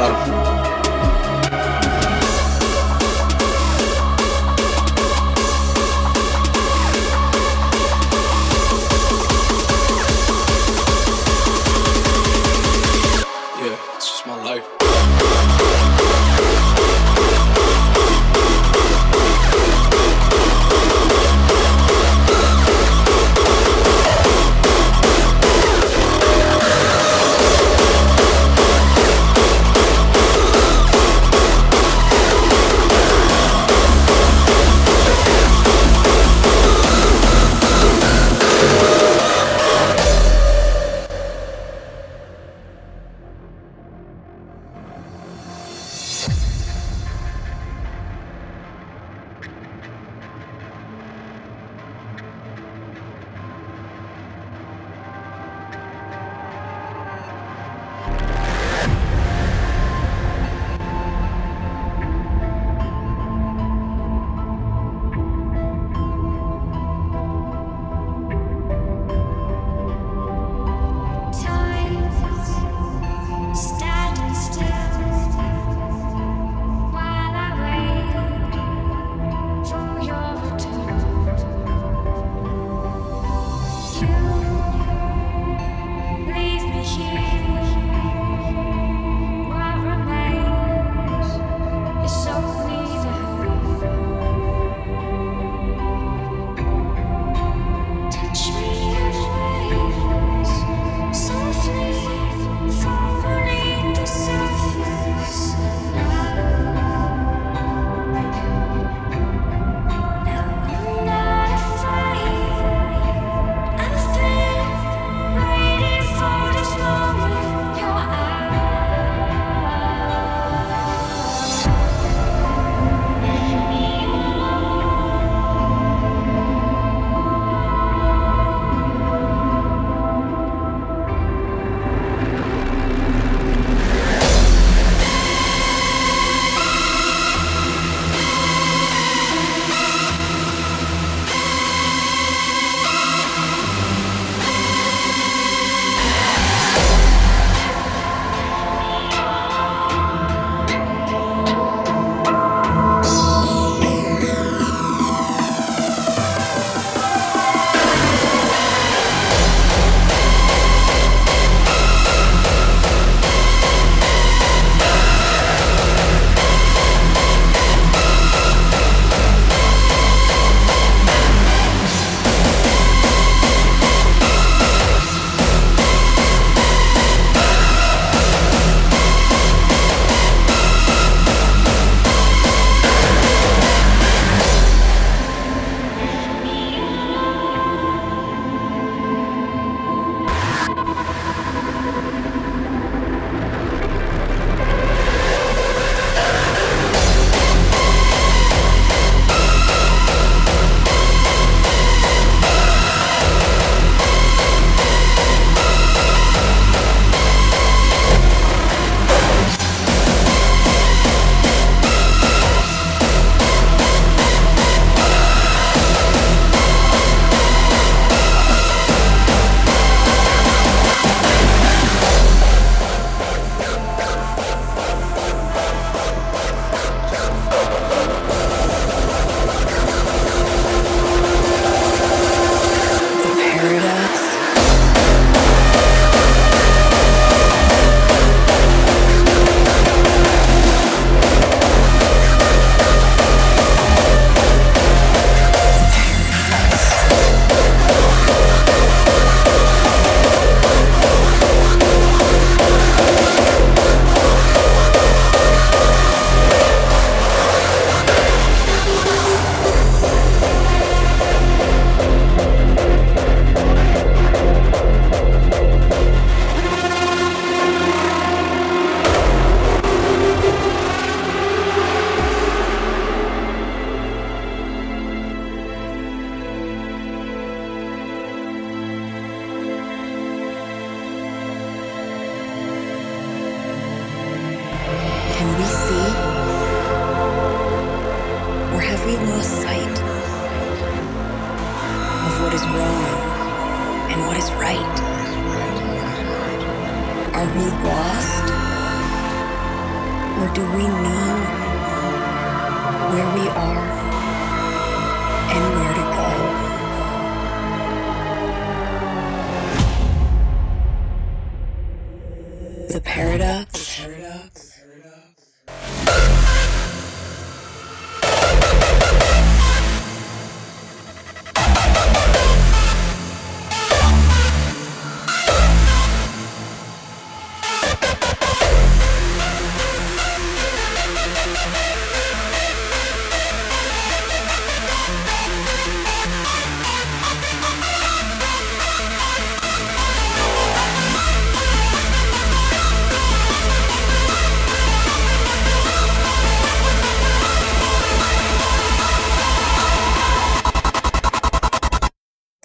what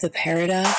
The paradox.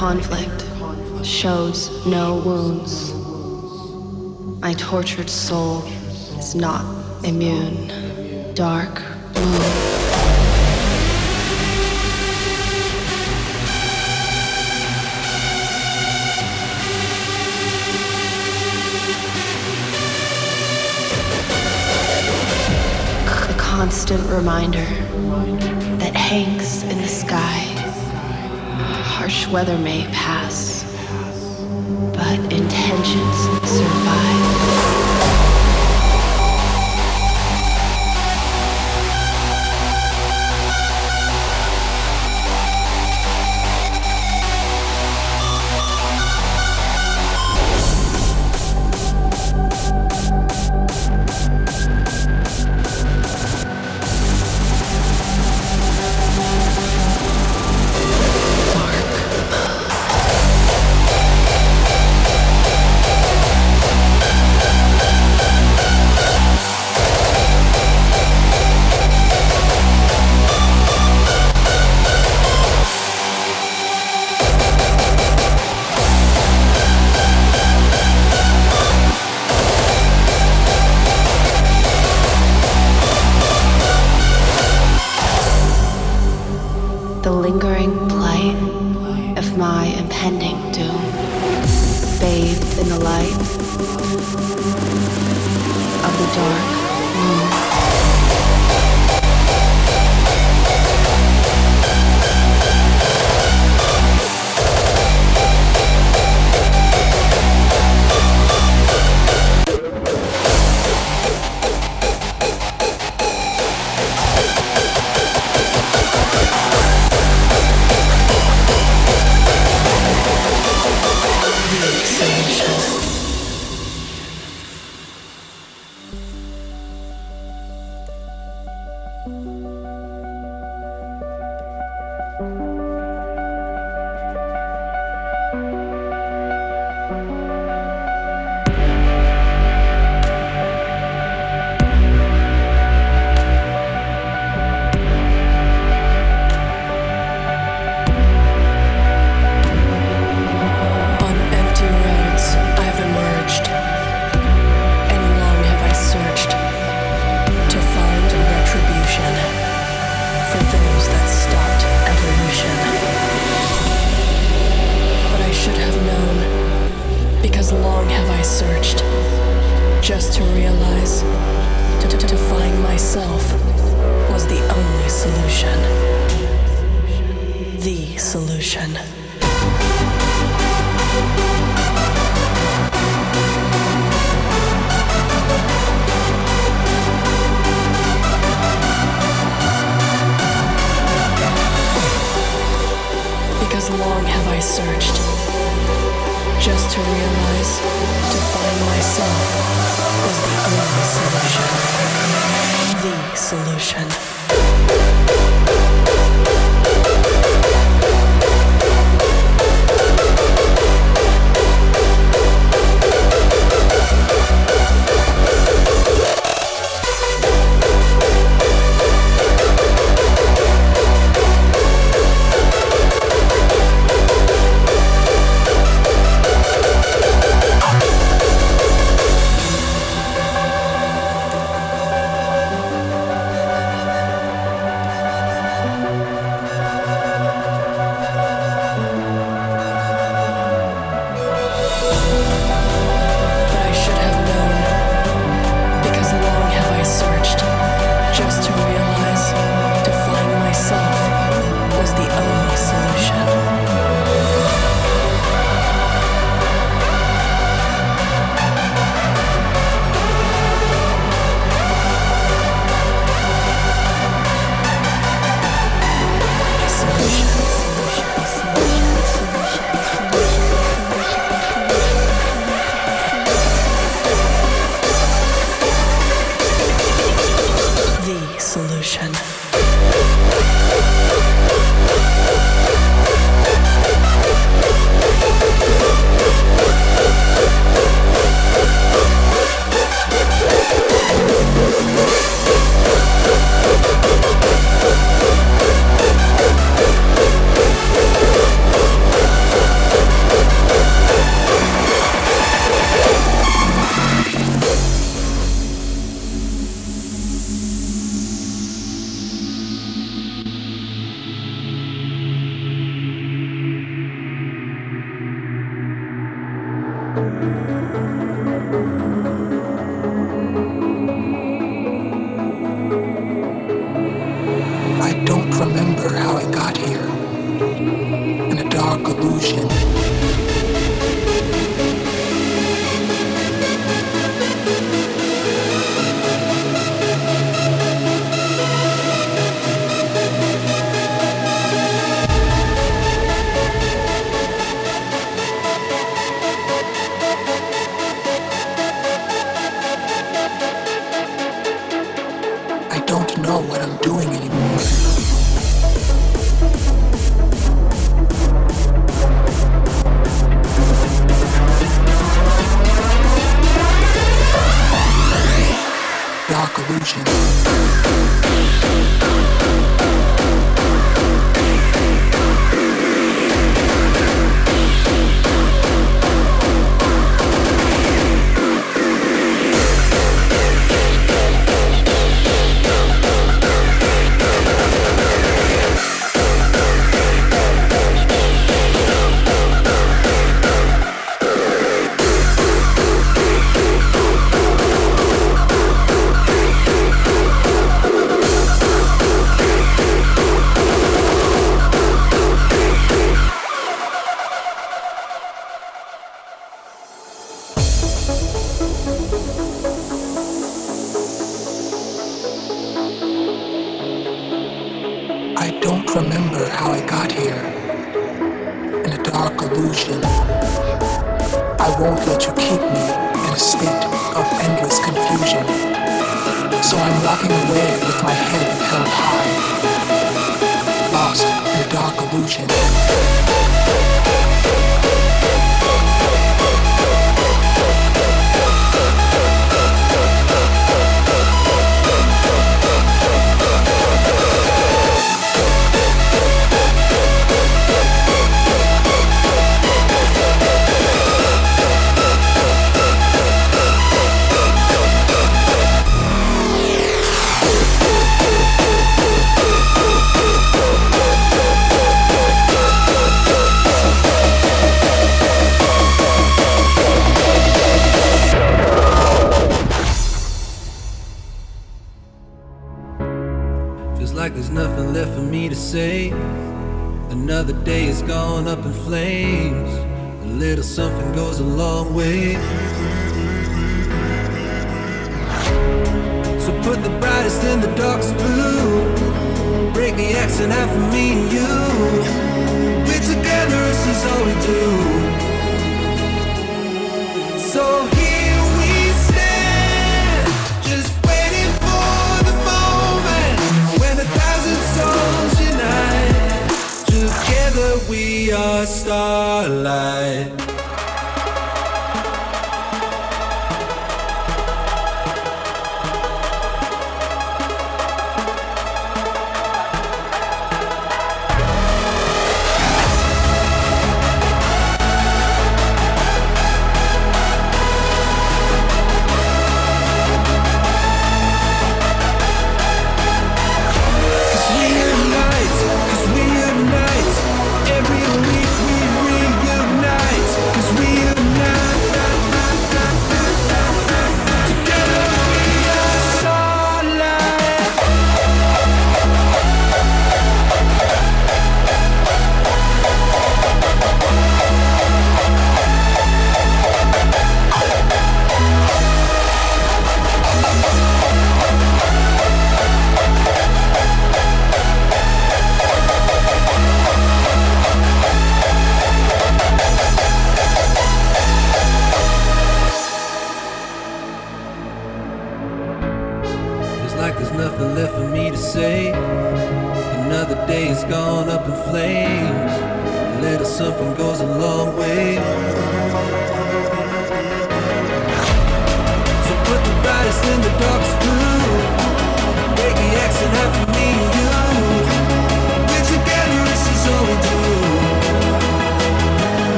Conflict shows no wounds, my tortured soul is not immune. Dark moon. constant reminder that hangs in the sky. Harsh weather may pass,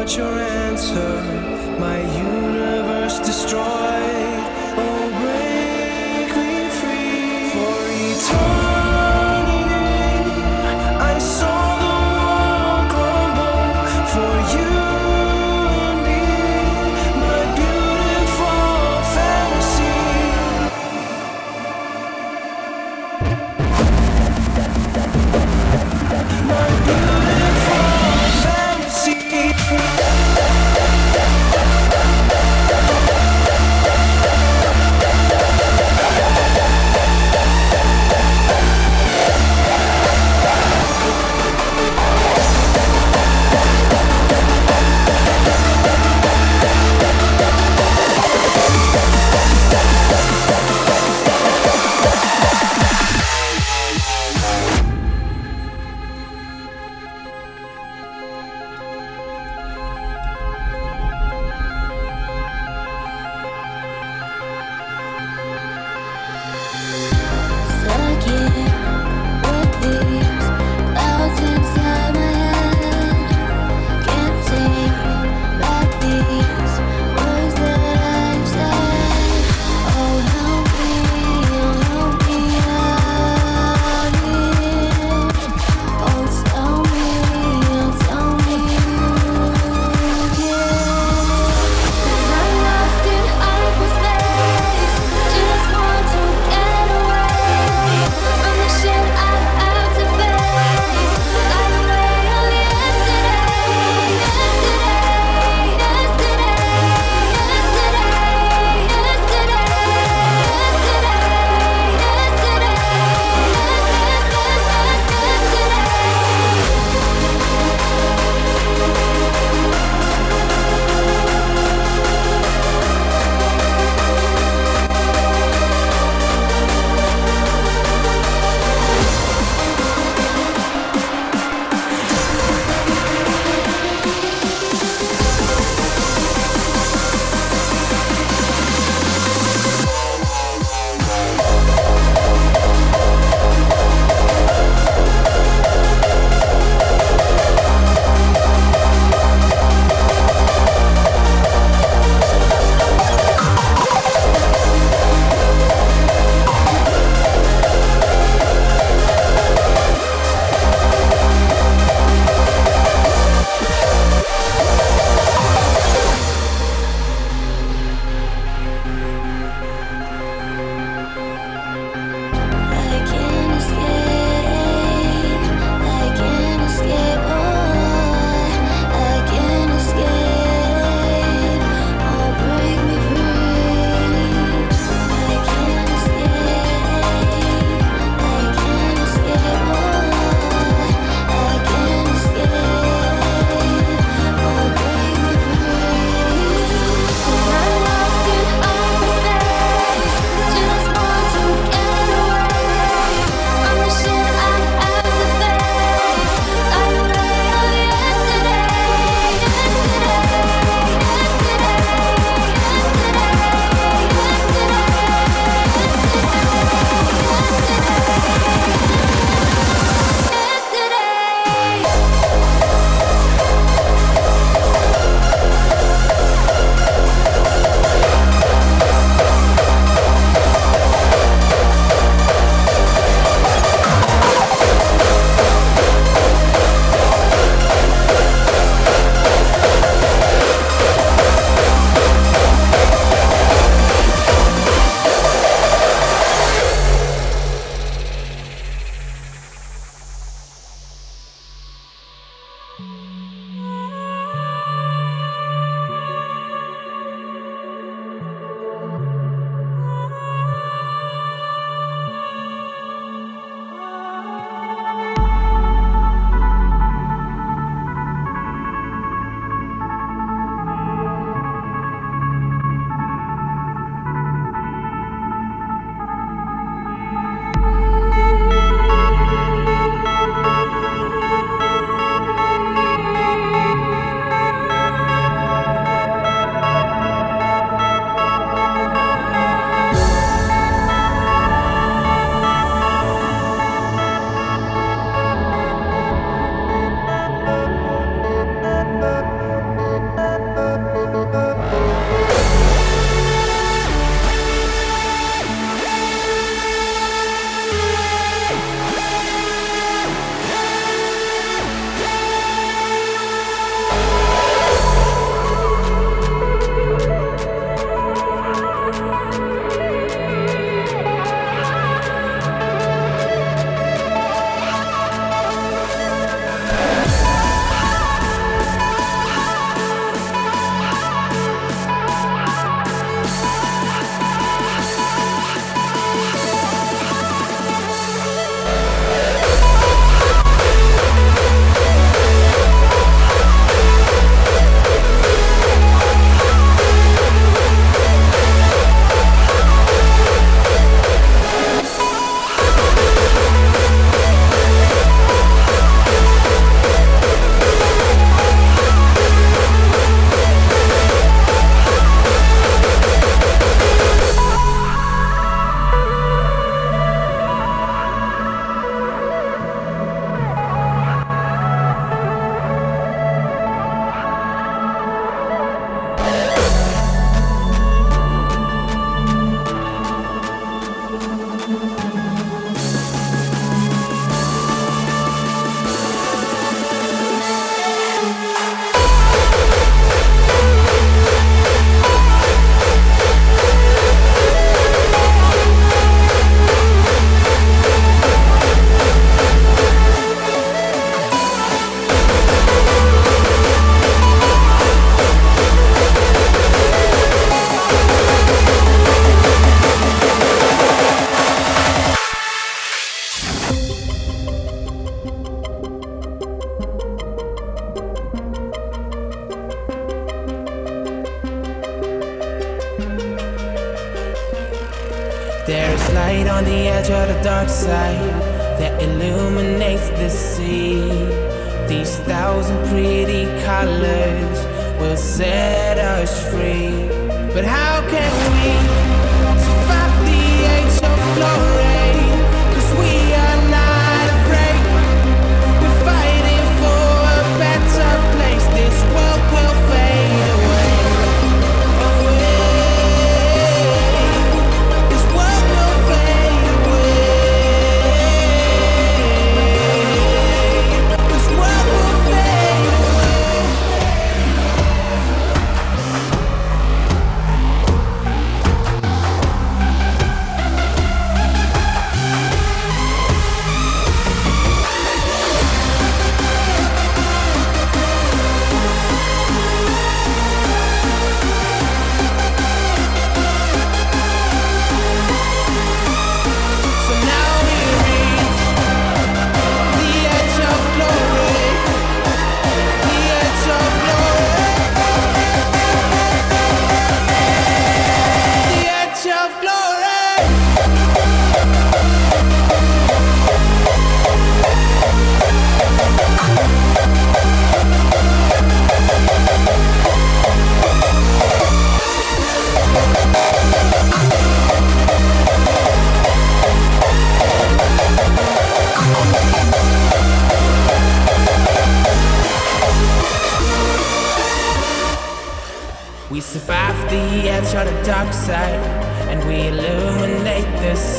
without your answer, my universe destroyed.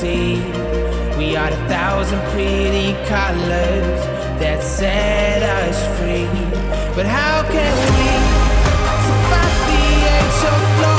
We are the thousand pretty colors that set us free. But how can we survive the age of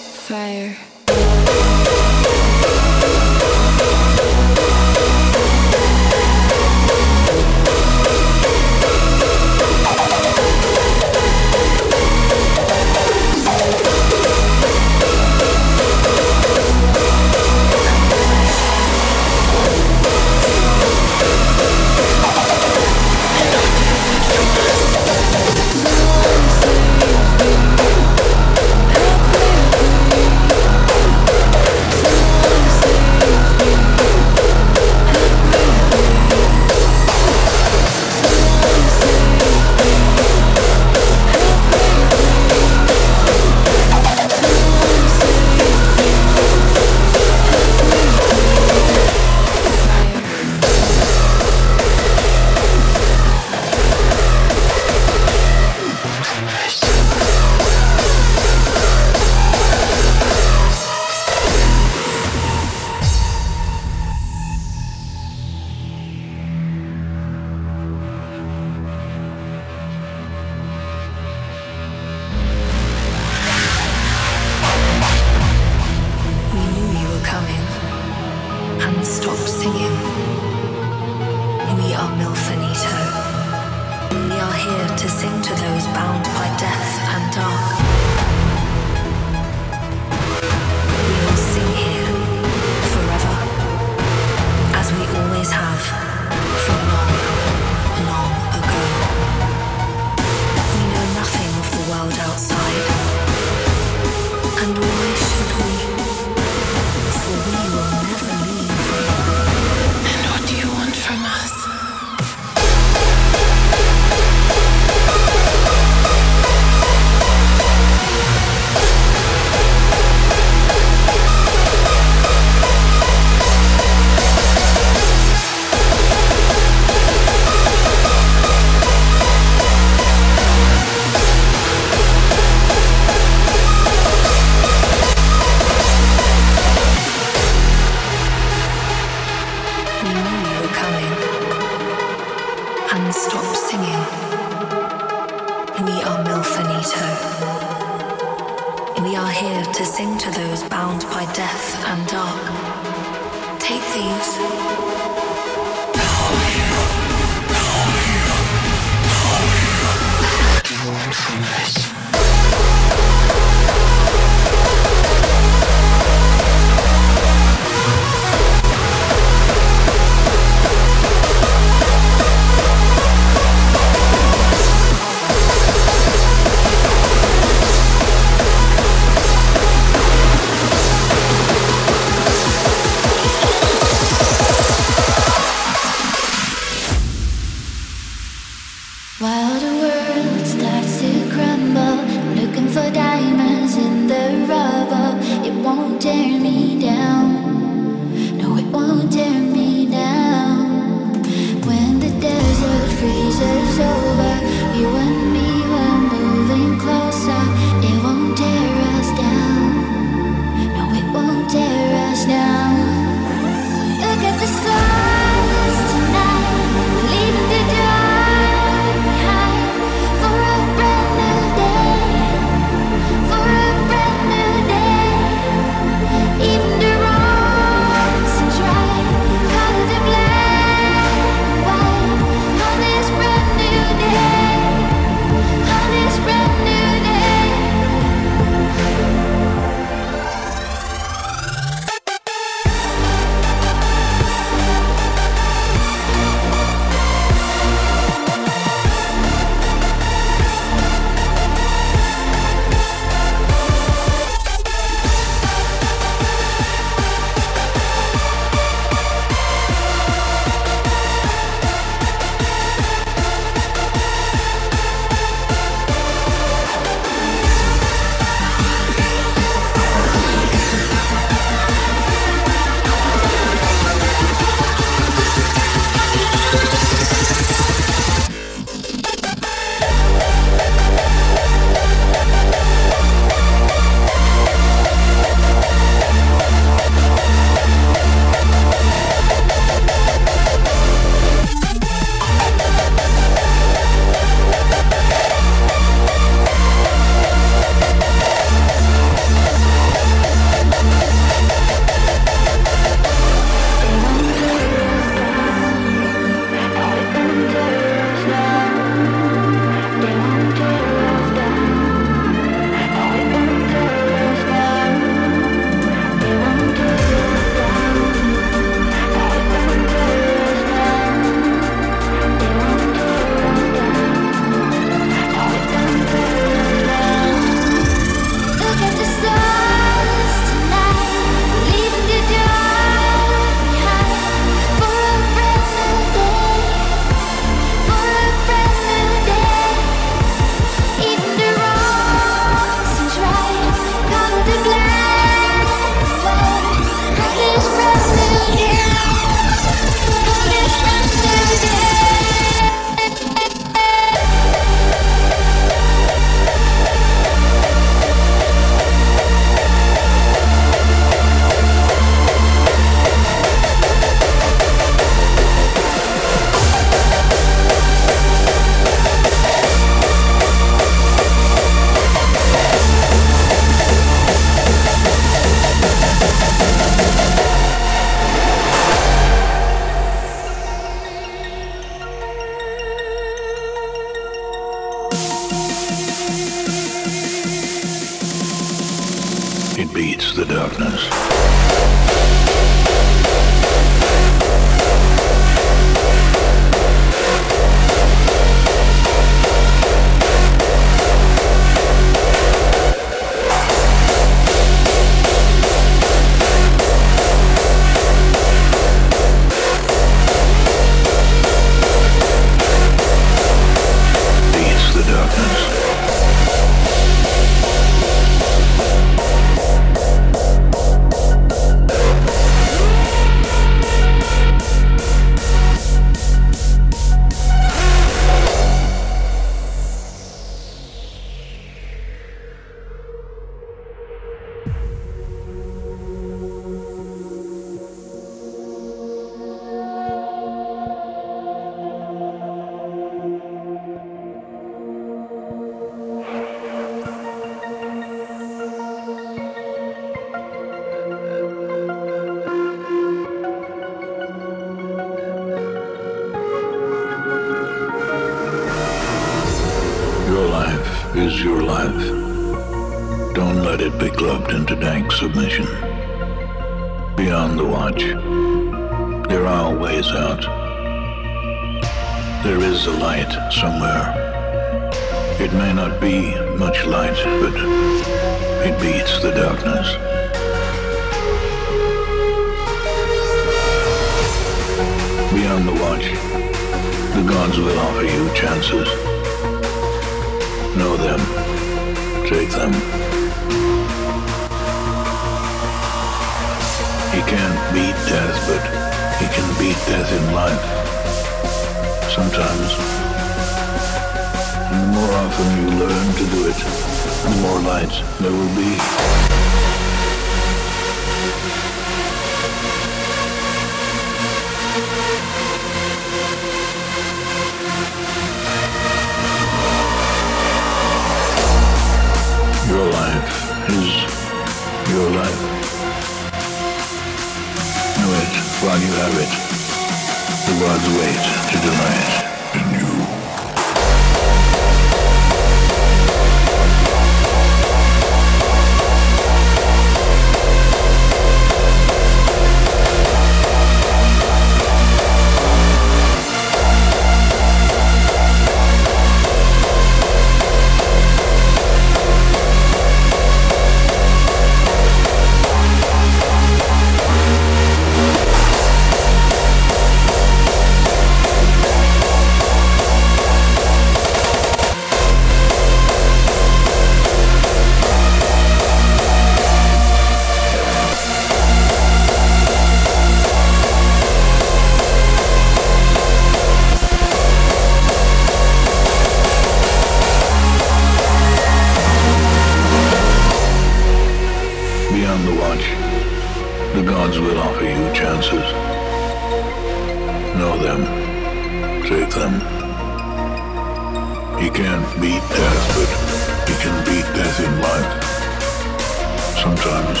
times.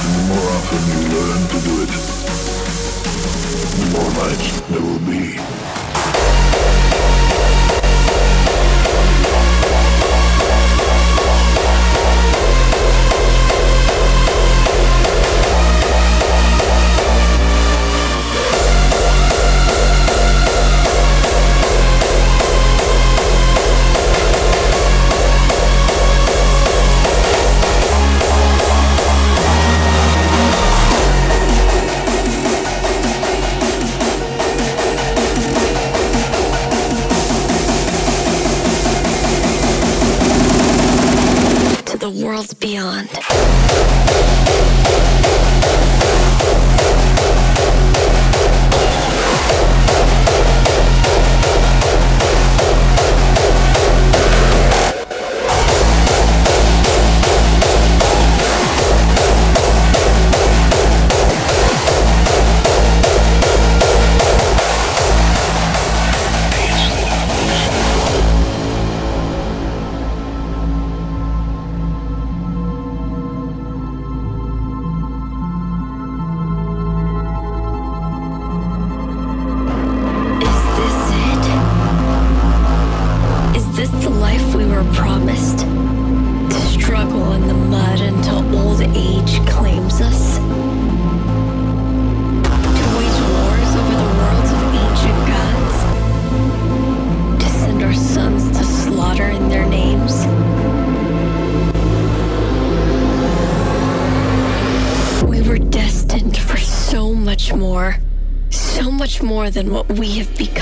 And the more often you learn to do it, the more lights there will be. worlds beyond. than what we have become.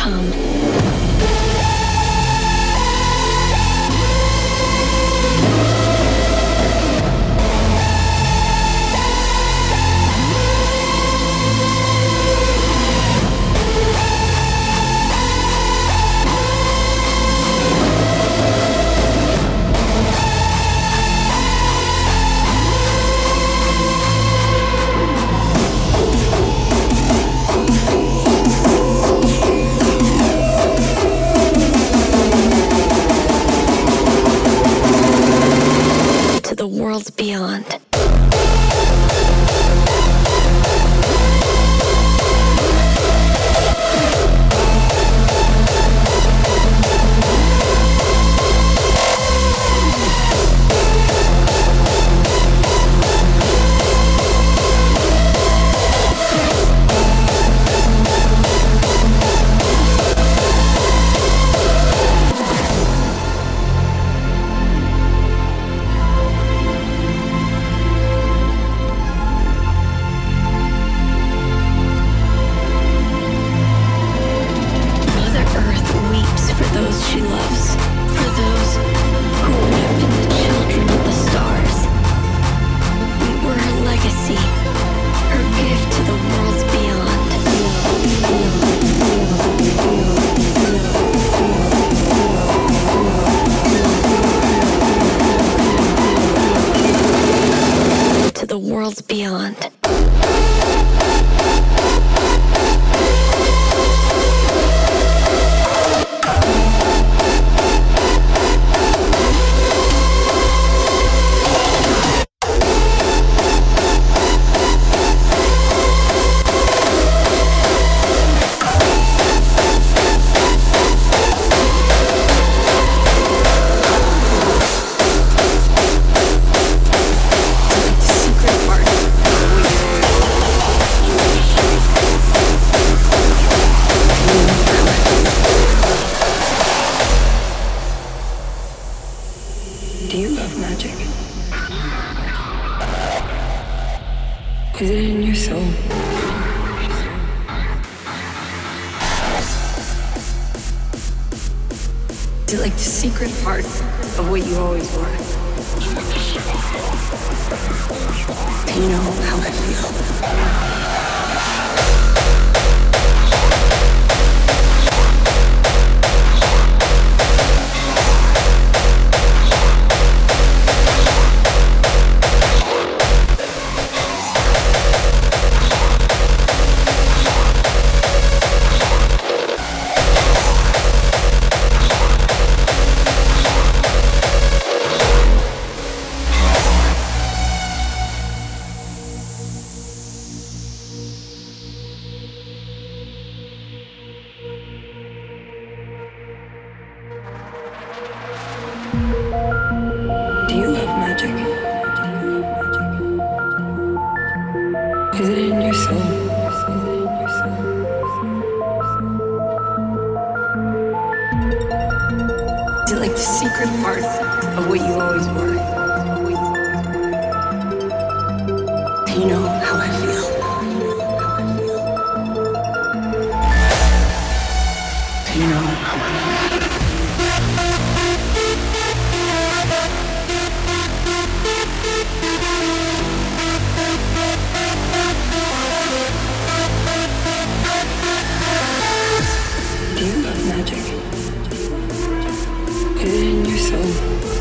in your soul.